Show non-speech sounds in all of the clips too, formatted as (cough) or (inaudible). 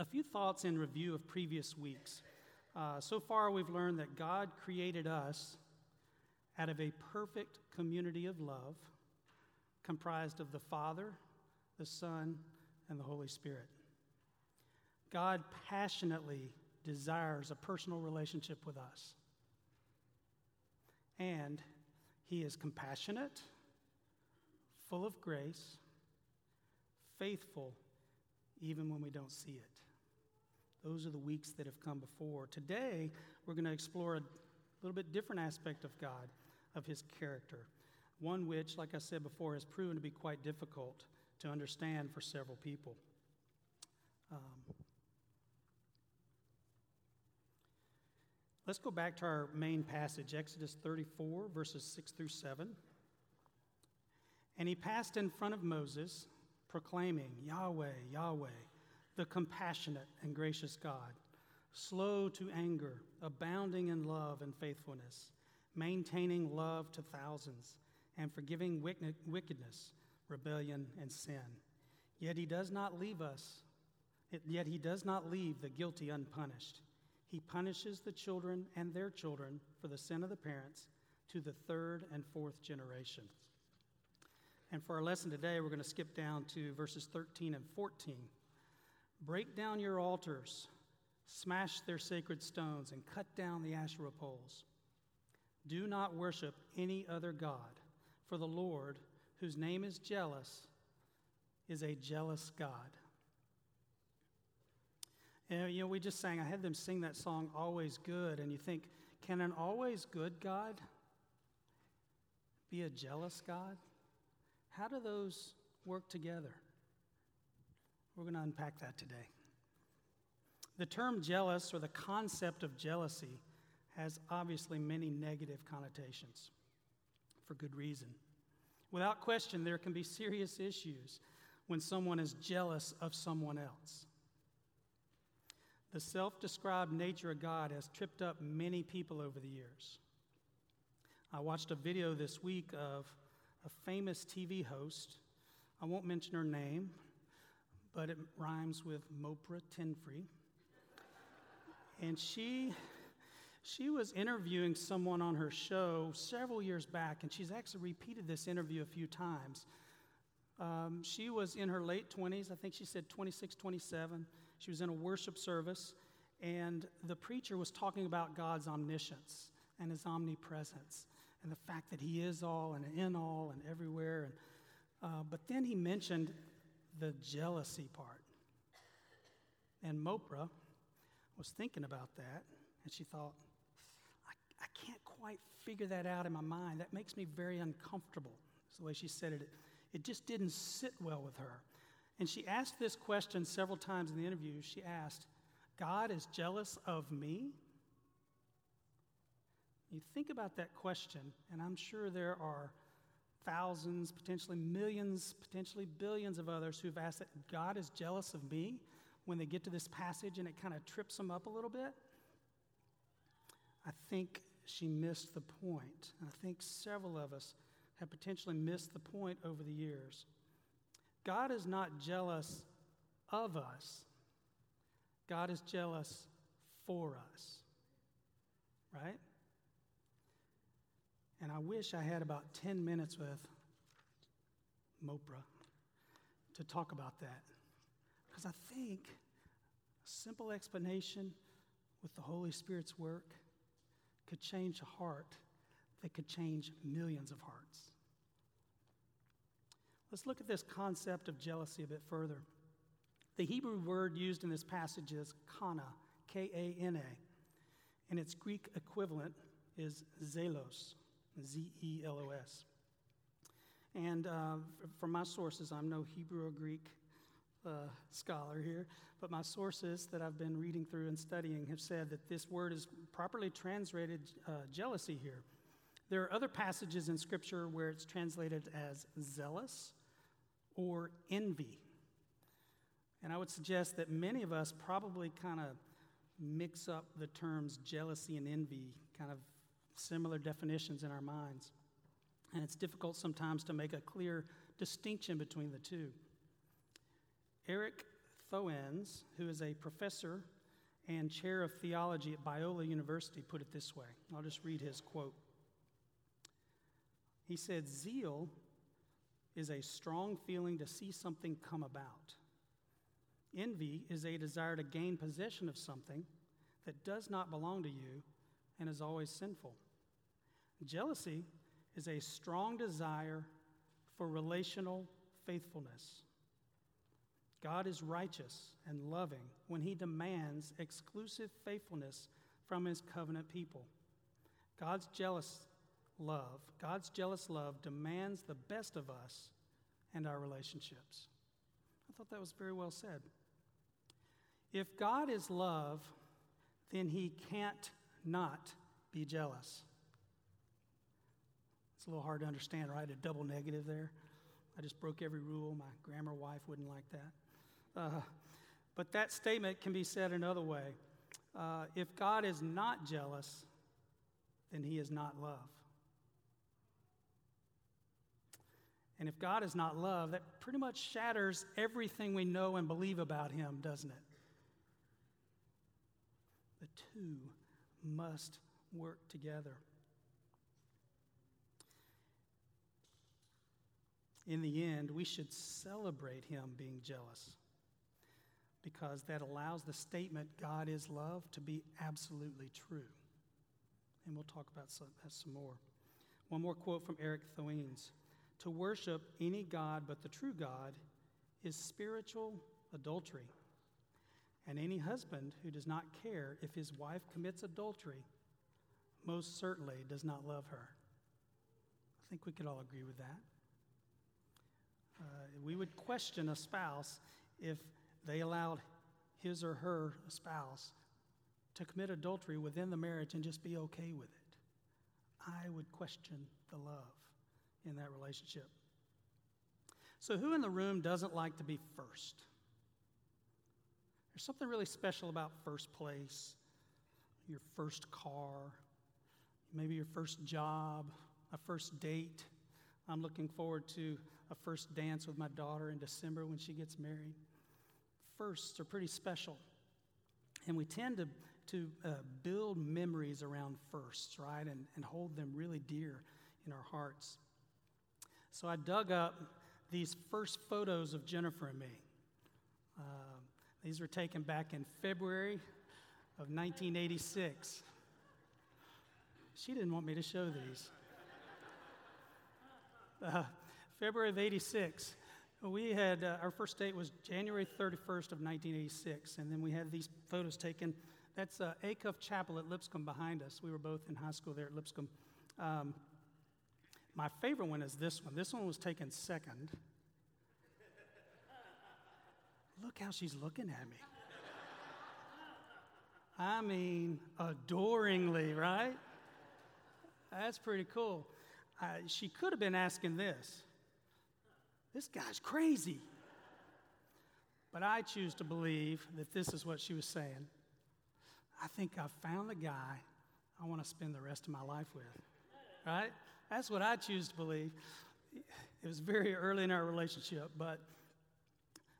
A few thoughts in review of previous weeks. Uh, so far, we've learned that God created us out of a perfect community of love comprised of the Father, the Son, and the Holy Spirit. God passionately desires a personal relationship with us. And He is compassionate, full of grace, faithful, even when we don't see it. Those are the weeks that have come before. Today, we're going to explore a little bit different aspect of God, of His character, one which, like I said before, has proven to be quite difficult to understand for several people. Um, let's go back to our main passage, Exodus 34, verses 6 through 7. And he passed in front of Moses, proclaiming, Yahweh, Yahweh the compassionate and gracious God, slow to anger, abounding in love and faithfulness, maintaining love to thousands, and forgiving wickedness, rebellion, and sin. Yet he does not leave us, yet he does not leave the guilty unpunished. He punishes the children and their children for the sin of the parents to the third and fourth generation. And for our lesson today, we're going to skip down to verses 13 and 14. Break down your altars, smash their sacred stones, and cut down the Asherah poles. Do not worship any other God, for the Lord, whose name is jealous, is a jealous God. And, you know, we just sang, I had them sing that song, Always Good, and you think, can an always good God be a jealous God? How do those work together? We're going to unpack that today. The term jealous or the concept of jealousy has obviously many negative connotations for good reason. Without question, there can be serious issues when someone is jealous of someone else. The self described nature of God has tripped up many people over the years. I watched a video this week of a famous TV host. I won't mention her name, but it rhymes with Mopra Tinfree. And she, she was interviewing someone on her show several years back, and she's actually repeated this interview a few times. Um, she was in her late 20s, I think she said 26, 27. She was in a worship service, and the preacher was talking about God's omniscience and his omnipresence and the fact that he is all and in all and everywhere. And, uh, but then he mentioned the jealousy part. And Mopra was thinking about that, and she thought, I, I can't quite figure that out in my mind. That makes me very uncomfortable. That's the way she said it. it. It just didn't sit well with her. And she asked this question several times in the interview. She asked, God is jealous of me? You think about that question, and I'm sure there are thousands, potentially millions, potentially billions of others who've asked that God is jealous of me when they get to this passage and it kind of trips them up a little bit. I think she missed the point. I think several of us have potentially missed the point over the years. God is not jealous of us, God is jealous for us. Right? And I wish I had about 10 minutes with Mopra to talk about that. Because I think a simple explanation with the Holy Spirit's work could change a heart that could change millions of hearts. Let's look at this concept of jealousy a bit further. The Hebrew word used in this passage is kana, K A N A, and its Greek equivalent is zelos. Z E L O S. And uh, from my sources, I'm no Hebrew or Greek uh, scholar here, but my sources that I've been reading through and studying have said that this word is properly translated uh, jealousy here. There are other passages in Scripture where it's translated as zealous or envy. And I would suggest that many of us probably kind of mix up the terms jealousy and envy kind of similar definitions in our minds. And it's difficult sometimes to make a clear distinction between the two. Erik Thoennes, who is a professor and chair of theology at Biola University, put it this way. I'll just read his quote. He said, Zeal is a strong feeling to see something come about. Envy is a desire to gain possession of something that does not belong to you and is always sinful. Jealousy is a strong desire for relational faithfulness. God is righteous and loving when he demands exclusive faithfulness from his covenant people. God's jealous love, God's jealous love demands the best of us and our relationships. I thought that was very well said. If God is love, then he can't not be jealous. It's a little hard to understand, right? A double negative there. I just broke every rule. My grammar wife wouldn't like that. Uh, but that statement can be said another way. Uh, if God is not jealous, then he is not love. And if God is not love, that pretty much shatters everything we know and believe about him, doesn't it? The two must work together. In the end, we should celebrate him being jealous because that allows the statement, God is love, to be absolutely true. And we'll talk about that uh, some more. One more quote from Erik Thoennes To worship any God but the true God is spiritual adultery. And any husband who does not care if his wife commits adultery most certainly does not love her. I think we could all agree with that. Uh, we would question a spouse if they allowed his or her spouse to commit adultery within the marriage and just be okay with it. I would question the love in that relationship. So, who in the room doesn't like to be first? There's something really special about first place, your first car, maybe your first job, a first date. I'm looking forward to a first dance with my daughter in December when she gets married. Firsts are pretty special. And we tend to, to uh, build memories around firsts, right? And, and hold them really dear in our hearts. So I dug up these first photos of Jennifer and me. Uh, these were taken back in February of 1986. She didn't want me to show these. Uh, February of 86. We had uh, our first date was January 31st of 1986, and then we had these photos taken. That's uh, Acuff Chapel at Lipscomb behind us. We were both in high school there at Lipscomb. Um, my favorite one is this one. This one was taken second. Look how she's looking at me. I mean, adoringly, right? That's pretty cool. Uh, she could have been asking this this guy's crazy. But I choose to believe that this is what she was saying. I think I found the guy I want to spend the rest of my life with. Right? That's what I choose to believe. It was very early in our relationship, but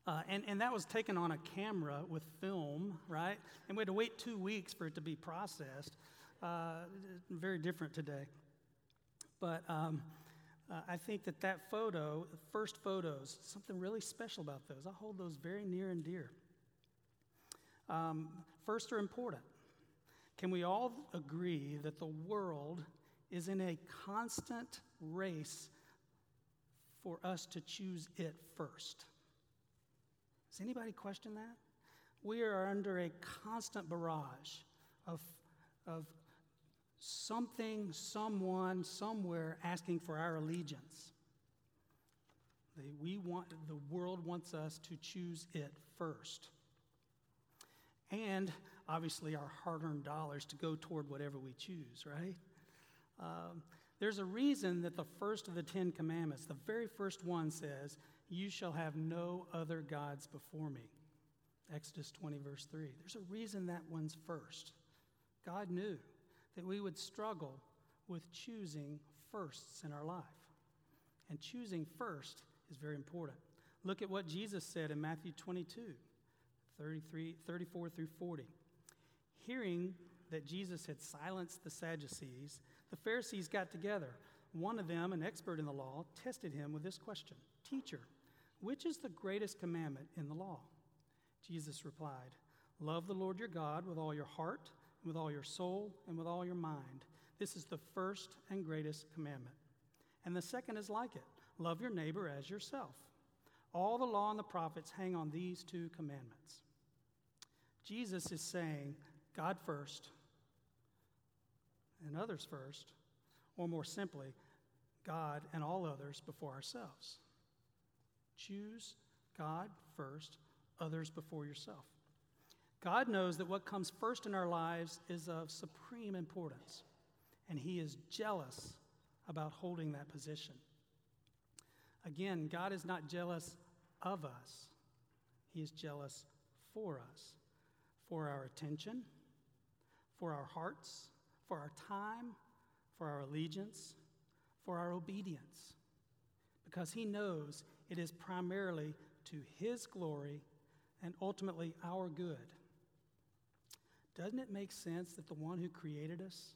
uh, and, and that was taken on a camera with film, right? And we had to wait two weeks for it to be processed. Uh, very different today. But um, uh, I think that that photo, first photos, something really special about those. I hold those very near and dear. Um, first are important. Can we all agree that the world is in a constant race for us to choose it first? Does anybody question that? We are under a constant barrage of, of something, someone, somewhere asking for our allegiance. we want, the world wants us to choose it first. And obviously, our hard earned dollars to go toward whatever we choose, right? Um, there's a reason that the first of the Ten Commandments, the very first one says, You shall have no other gods before me. Exodus 20, verse 3. There's a reason that one's first. God knew that we would struggle with choosing firsts in our life. And choosing first is very important. Look at what Jesus said in Matthew 22 33, 34 through 40. Hearing that Jesus had silenced the Sadducees, the Pharisees got together. One of them, an expert in the law, tested him with this question Teacher, which is the greatest commandment in the law? Jesus replied, Love the Lord your God with all your heart, with all your soul, and with all your mind. This is the first and greatest commandment. And the second is like it love your neighbor as yourself. All the law and the prophets hang on these two commandments. Jesus is saying, God first, and others first, or more simply, God and all others before ourselves. Choose God first, others before yourself. God knows that what comes first in our lives is of supreme importance, and He is jealous about holding that position. Again, God is not jealous of us, He is jealous for us, for our attention, for our hearts, for our time, for our allegiance, for our obedience, because He knows it is primarily to His glory and ultimately our good. Doesn't it make sense that the one who created us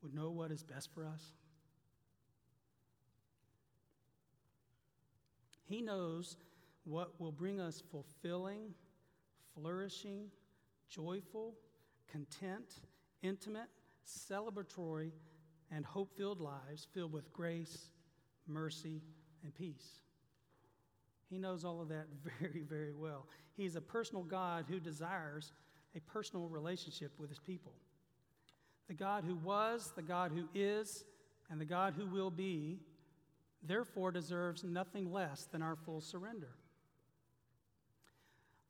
would know what is best for us? He knows what will bring us fulfilling, flourishing, joyful, content, intimate, celebratory, and hope filled lives filled with grace, mercy, and peace. He knows all of that (laughs) very, very well. He's a personal God who desires a personal relationship with his people. The God who was, the God who is, and the God who will be, therefore deserves nothing less than our full surrender.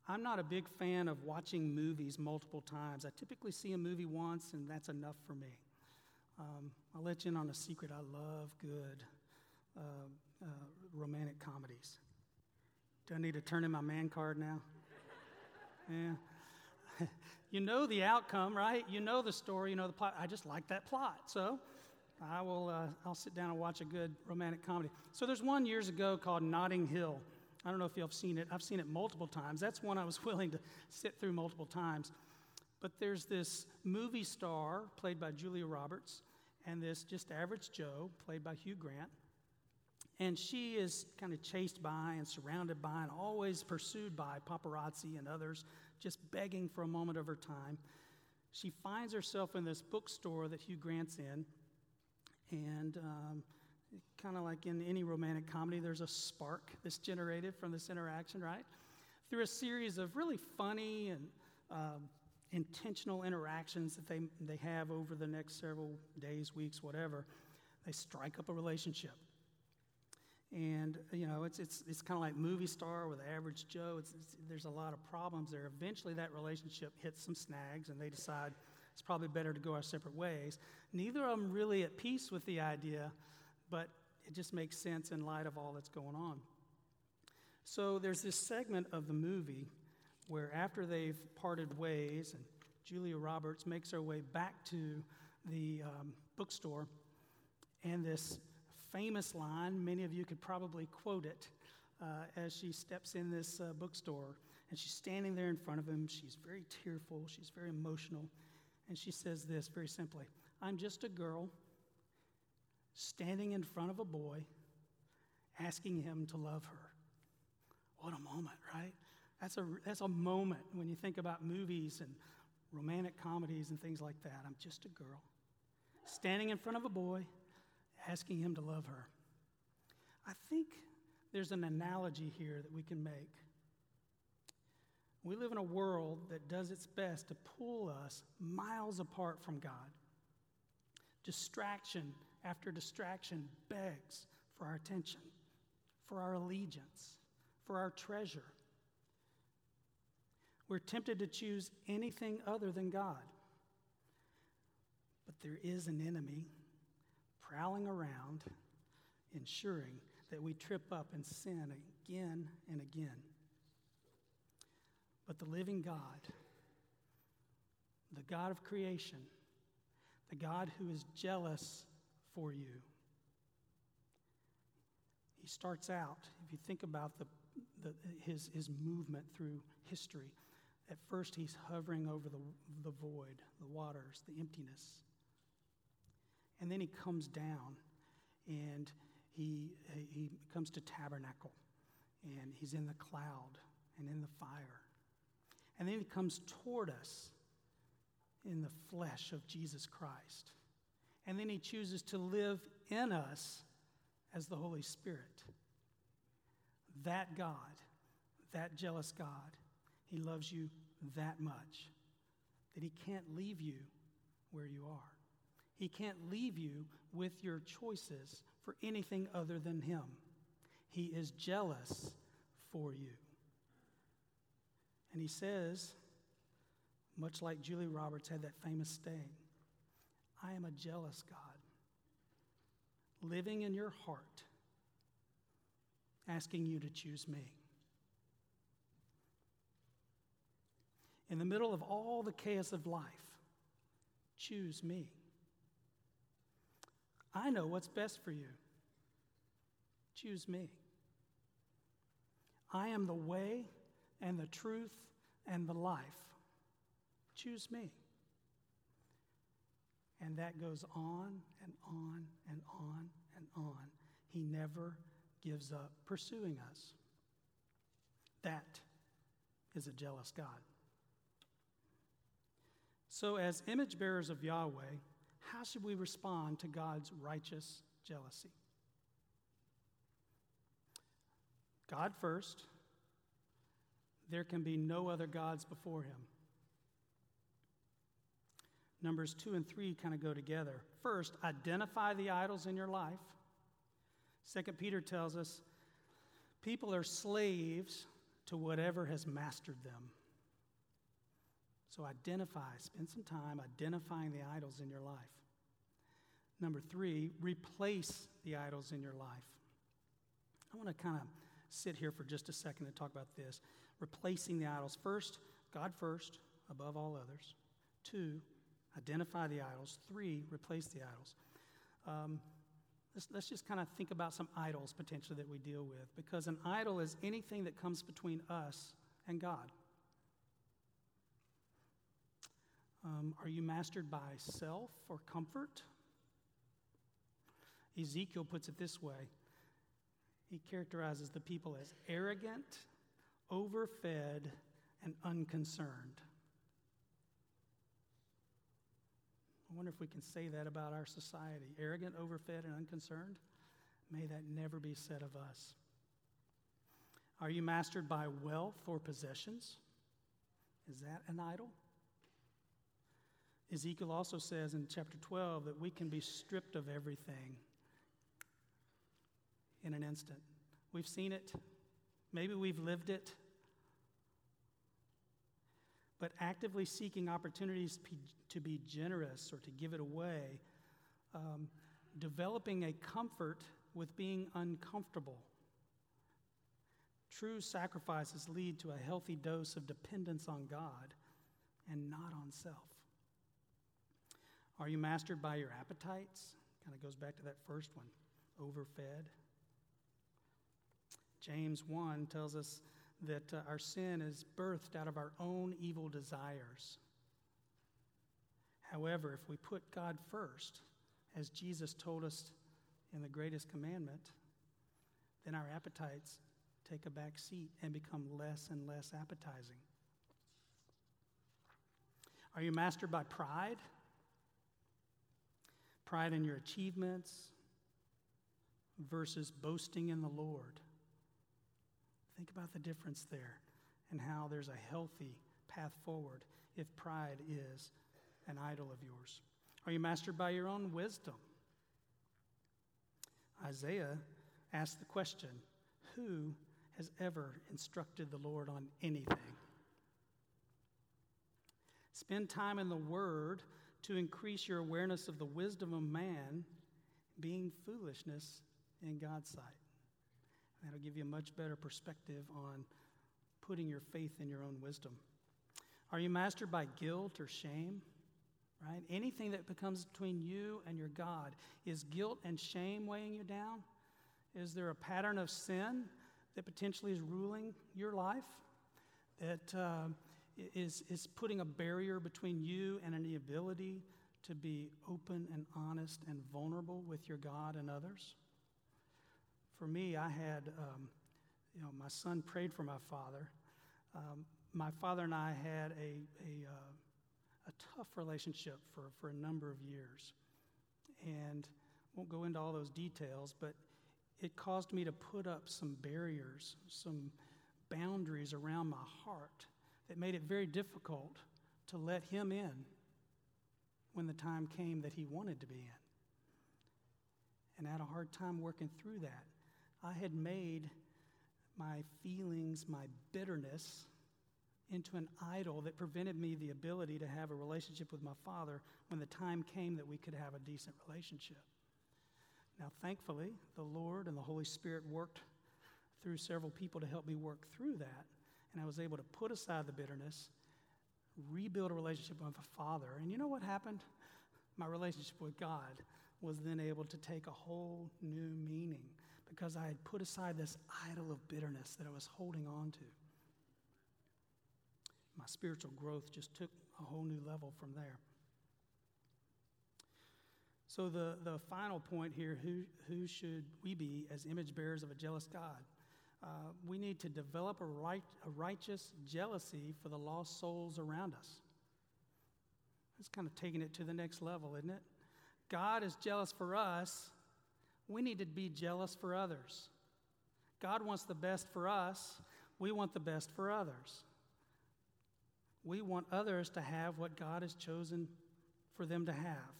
I'm not a big fan of watching movies multiple times. I typically see a movie once, and that's enough for me. Um, I'll let you in on a secret. I love good uh, uh, romantic comedies. Do I need to turn in my man card now? (laughs) yeah. (laughs) you know the outcome, right? You know the story, you know the plot. I just like that plot. So I will uh, I'll sit down and watch a good romantic comedy. So there's one years ago called Notting Hill. I don't know if you've seen it. I've seen it multiple times. That's one I was (laughs) willing to sit through multiple times. But there's this movie star played by Julia Roberts and this just average Joe played by Hugh Grant. And she is kind of chased by and surrounded by and always pursued by paparazzi and others, just begging for a moment of her time. She finds herself in this bookstore that Hugh Grant's in, and um, kind of like in any romantic comedy, there's a spark that's generated from this interaction, right? Through a series of really funny and um, intentional interactions that they, they have over the next several days, weeks, whatever, they strike up a relationship. And, you know, it's, it's, it's kind of like movie star with average Joe. It's, it's, there's a lot of problems there. Eventually, that relationship hits some snags, and they decide it's probably better to go our separate ways. Neither of them really at peace with the idea, but it just makes sense in light of all that's going on. So there's this segment of the movie where, after they've parted ways, and Julia Roberts makes her way back to the um, bookstore, and this famous line. Many of you could probably quote it uh, as she steps in this uh, bookstore. And she's standing there in front of him. She's very tearful, she's very emotional. And she says this very simply I'm just a girl standing in front of a boy asking him to love her. What a moment, right? That's a, that's a moment when you think about movies and romantic comedies and things like that. I'm just a girl standing in front of a boy asking Him to love her. I think there's an analogy here that we can make. We live in a world that does its best to pull us miles apart from God. Distraction after distraction begs for our attention, for our allegiance, for our treasure. We're tempted to choose anything other than God. But there is an enemy prowling around, ensuring that we trip up and sin again and again. But the living God, the God of creation, the God who is jealous for you, he starts out, if you think about the, the, his, his movement through history. At first, he's hovering over the, the void, the waters, the emptiness. And then he comes down and he, he comes to tabernacle and he's in the cloud and in the fire. And then he comes toward us in the flesh of Jesus Christ. And then he chooses to live in us as the Holy Spirit. That God, that jealous God, he loves you that much that he can't leave you where you are. He can't leave you with your choices for anything other than him. He is jealous for you. And he says, much like Julie Roberts had that famous saying, I am a jealous God, living in your heart, asking you to choose me. In the middle of all the chaos of life, choose me. I know what's best for you. Choose me. I am the way and the truth and the life. Choose me. And that goes on and on and on and on. He never gives up pursuing us. That is a jealous God. So, as image bearers of Yahweh, how should we respond to God's righteous jealousy? God first. There can be no other gods before him. Numbers 2 and 3 kind of go together. First, identify the idols in your life. Second Peter tells us people are slaves to whatever has mastered them. So identify, spend some time identifying the idols in your life. Number three, replace the idols in your life. I want to kind of sit here for just a second and talk about this. Replacing the idols. First, God first, above all others. Two, identify the idols. Three, replace the idols. Um, let's, let's just kind of think about some idols potentially that we deal with because an idol is anything that comes between us and God. Um, are you mastered by self or comfort? Ezekiel puts it this way he characterizes the people as arrogant, overfed, and unconcerned. I wonder if we can say that about our society arrogant, overfed, and unconcerned. May that never be said of us. Are you mastered by wealth or possessions? Is that an idol? Ezekiel also says in chapter 12 that we can be stripped of everything in an instant. We've seen it, maybe we've lived it. But actively seeking opportunities to be generous or to give it away, um, developing a comfort with being uncomfortable. True sacrifices lead to a healthy dose of dependence on God and not on self. Are you mastered by your appetites? Kind of goes back to that first one overfed. James 1 tells us that uh, our sin is birthed out of our own evil desires. However, if we put God first, as Jesus told us in the greatest commandment, then our appetites take a back seat and become less and less appetizing. Are you mastered by pride? Pride in your achievements versus boasting in the Lord. Think about the difference there and how there's a healthy path forward if pride is an idol of yours. Are you mastered by your own wisdom? Isaiah asked the question Who has ever instructed the Lord on anything? Spend time in the Word to increase your awareness of the wisdom of man being foolishness in God's sight. That'll give you a much better perspective on putting your faith in your own wisdom. Are you mastered by guilt or shame? Right? Anything that becomes between you and your God. Is guilt and shame weighing you down? Is there a pattern of sin that potentially is ruling your life, that uh, is is putting a barrier between you and the ability to be open and honest and vulnerable with your God and others? For me, I had, um, you know, my son prayed for my father. Um, my father and I had a, a, uh, a tough relationship for, for a number of years. And won't go into all those details, but it caused me to put up some barriers, some boundaries around my heart that made it very difficult to let him in when the time came that he wanted to be in. And I had a hard time working through that. I had made my feelings, my bitterness, into an idol that prevented me the ability to have a relationship with my father when the time came that we could have a decent relationship. Now, thankfully, the Lord and the Holy Spirit worked through several people to help me work through that. And I was able to put aside the bitterness, rebuild a relationship with my father. And you know what happened? My relationship with God was then able to take a whole new meaning because I had put aside this idol of bitterness that I was holding on to. My spiritual growth just took a whole new level from there. So, the, the final point here who, who should we be as image bearers of a jealous God? Uh, we need to develop a, right, a righteous jealousy for the lost souls around us. It's kind of taking it to the next level, isn't it? God is jealous for us. We need to be jealous for others. God wants the best for us. We want the best for others. We want others to have what God has chosen for them to have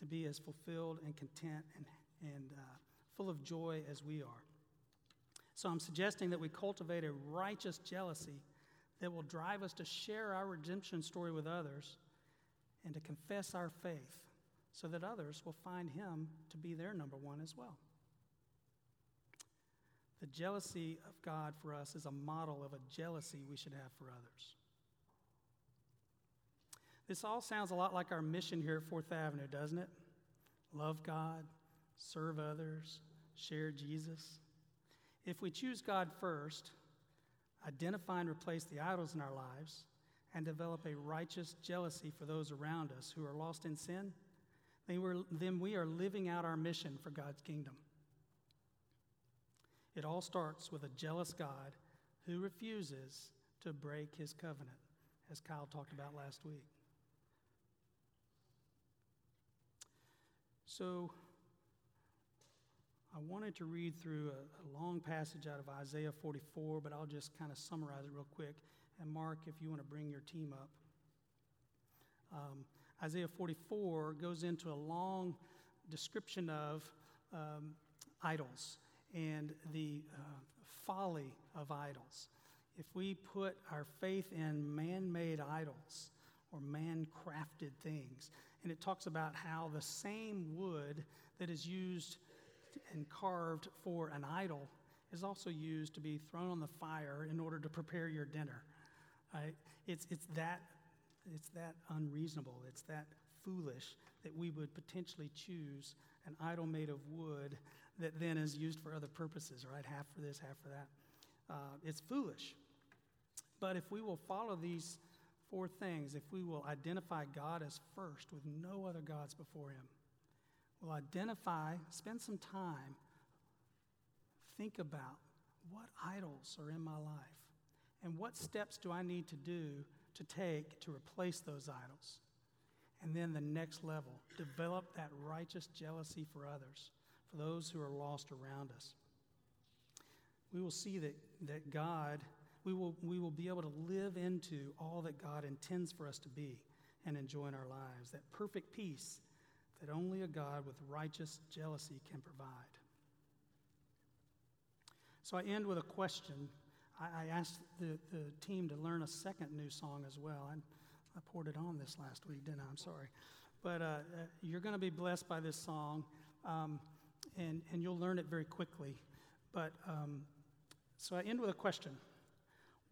to be as fulfilled and content and, and uh, full of joy as we are. So I'm suggesting that we cultivate a righteous jealousy that will drive us to share our redemption story with others and to confess our faith so that others will find Him to be their number one as well. The jealousy of God for us is a model of a jealousy we should have for others. This all sounds a lot like our mission here at Fourth Avenue, doesn't it? Love God, serve others, share Jesus. If we choose God first, identify and replace the idols in our lives, and develop a righteous jealousy for those around us who are lost in sin, then we are living out our mission for God's kingdom. It all starts with a jealous God who refuses to break his covenant, as Kyle talked about last week. So, I wanted to read through a, a, long passage out of Isaiah 44, but I'll just kind of summarize it real quick. And Mark, if you want to bring your team up. Um, Isaiah 44 goes into a long description of um, idols and the uh, folly of idols. If we put our faith in man made idols or man crafted things, and it talks about how the same wood that is used and carved for an idol is also used to be thrown on the fire in order to prepare your dinner. Right? It's, it's, that, it's that unreasonable, it's that foolish that we would potentially choose an idol made of wood that then is used for other purposes, right? Half for this, half for that. Uh, it's foolish. But if we will follow these four things, if we will identify God as first with no other gods before Him, we'll identify, spend some time, think about what idols are in my life and what steps do I need to do to take to replace those idols. And then the next level, develop that righteous jealousy for others, for those who are lost around us. We will see that, that God we will, we will be able to live into all that God intends for us to be and enjoy in our lives. That perfect peace that only a God with righteous jealousy can provide. So I end with a question. I, I asked the, the team to learn a second new song as well. I, I poured it on this last week, didn't I? I'm sorry. But uh, uh you're going to be blessed by this song, um, and, and you'll learn it very quickly. But um, so I end with a question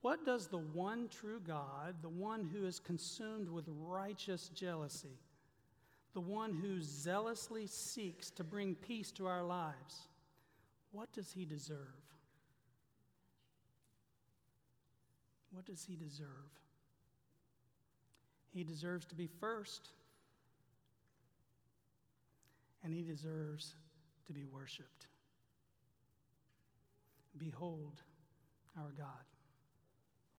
what does the one true God, the one who is consumed with righteous jealousy, the one who zealously seeks to bring peace to our lives, what does he deserve? What does he deserve? He deserves to be first, and he deserves to be worshiped. Behold our God.